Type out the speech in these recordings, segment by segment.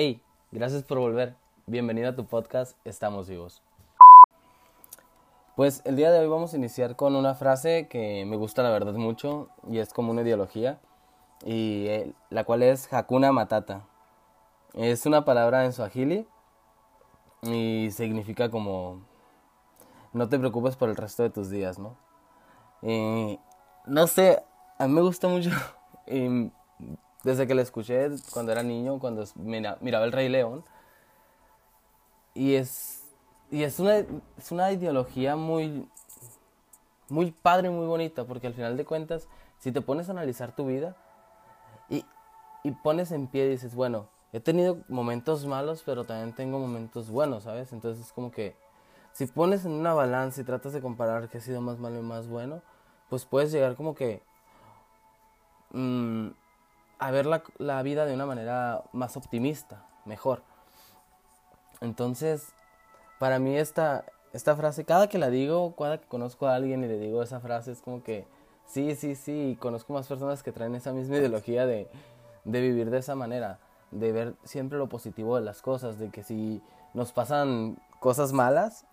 Hey, gracias por volver. Bienvenido a tu podcast Estamos vivos. Pues el día de hoy vamos a iniciar con una frase que me gusta la verdad mucho y es como una ideología y eh, la cual es Hakuna Matata. Es una palabra en Swahili y significa como no te preocupes por el resto de tus días, ¿no? no sé, a mí me gusta mucho desde que la escuché cuando era niño, cuando miraba el Rey León. Y es, y es, una, es una ideología muy, muy padre, muy bonita, porque al final de cuentas, si te pones a analizar tu vida y, y pones en pie y dices, bueno, he tenido momentos malos, pero también tengo momentos buenos, ¿sabes? Entonces es como que si pones en una balanza y tratas de comparar qué ha sido más malo y más bueno, pues puedes llegar como que mm, a ver la, la, vida de una manera más optimista, mejor. Entonces, para mí esta, esta frase, cada que la digo, cada que conozco a alguien y le digo esa frase, es como que sí, sí, sí, conozco más personas que traen esa misma ideología de, de vivir de esa manera, de ver siempre lo positivo de las cosas, de que si nos pasan cosas malas,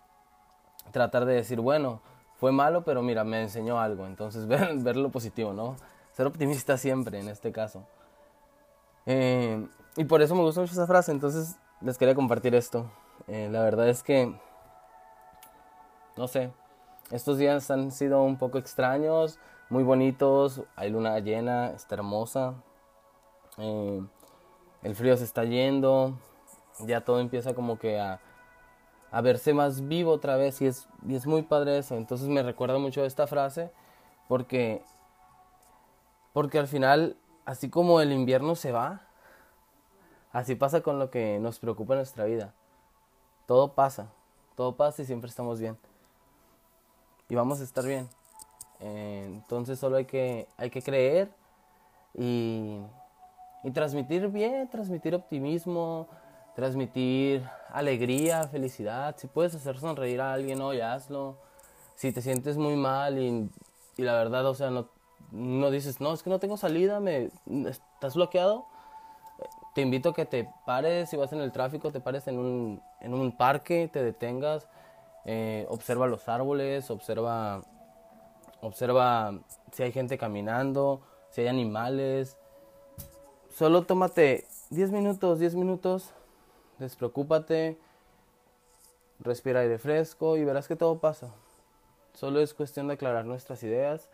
tratar de decir, bueno, fue malo, pero mira, me enseñó algo. Entonces, ver, ver lo positivo, ¿no? Ser optimista siempre en este caso. Y por eso me gusta mucho esa frase. Entonces, les quería compartir esto. Eh, la verdad es que, no sé, estos días han sido un poco extraños, muy bonitos. Hay luna llena, está hermosa. Eh, el frío se está yendo. Ya todo empieza como que a a verse más vivo otra vez y es, y es muy padre eso. Entonces me recuerda mucho esta frase porque, porque al final, así como el invierno se va, así pasa con lo que nos preocupa en nuestra vida. Todo pasa, todo pasa y siempre estamos bien. Y vamos a estar bien. Eh, entonces solo hay que, hay que creer y, y transmitir bien, transmitir optimismo, transmitir alegría, felicidad. Si puedes hacer sonreír a alguien hoy, hazlo. Si te sientes muy mal y, y la verdad, o sea, no, no dices, no, es que no tengo salida, me, estás bloqueado, te invito a que te pares, si vas en el tráfico, te pares en un, en un parque, te detengas, eh, observa los árboles, observa, observa si hay gente caminando, si hay animales. Solo tómate 10 minutos, 10 minutos despreocúpate, respira aire fresco y verás que todo pasa. Solo es cuestión de aclarar nuestras ideas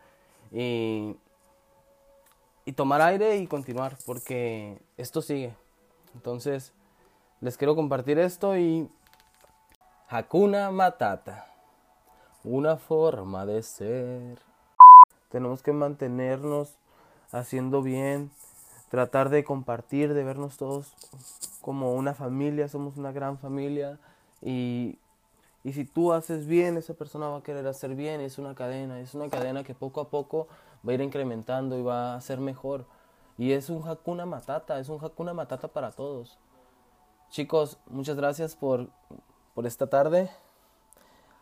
y, y tomar aire y continuar, porque esto sigue. Entonces, les quiero compartir esto y Hakuna Matata, una forma de ser. Tenemos que mantenernos haciendo bien, tratar de compartir, de vernos todos como una familia, somos una gran familia y, y si tú haces bien, esa persona va a querer hacer bien, es una cadena, es una cadena que poco a poco va a ir incrementando y va a ser mejor. Y es un Hakuna Matata, es un Hakuna Matata para todos. Chicos, muchas gracias por, por esta tarde.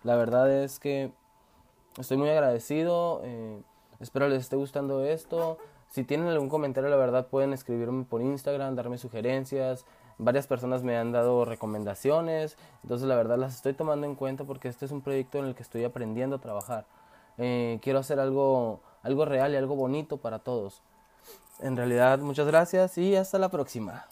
La verdad es que estoy muy agradecido. Eh, espero les esté gustando esto. Si tienen algún comentario, la verdad pueden escribirme por Instagram, darme sugerencias, varias personas me han dado recomendaciones, entonces la verdad las estoy tomando en cuenta porque este es un proyecto en el que estoy aprendiendo a trabajar. Eh, quiero hacer algo, algo real y algo bonito para todos. En realidad, muchas gracias y hasta la próxima.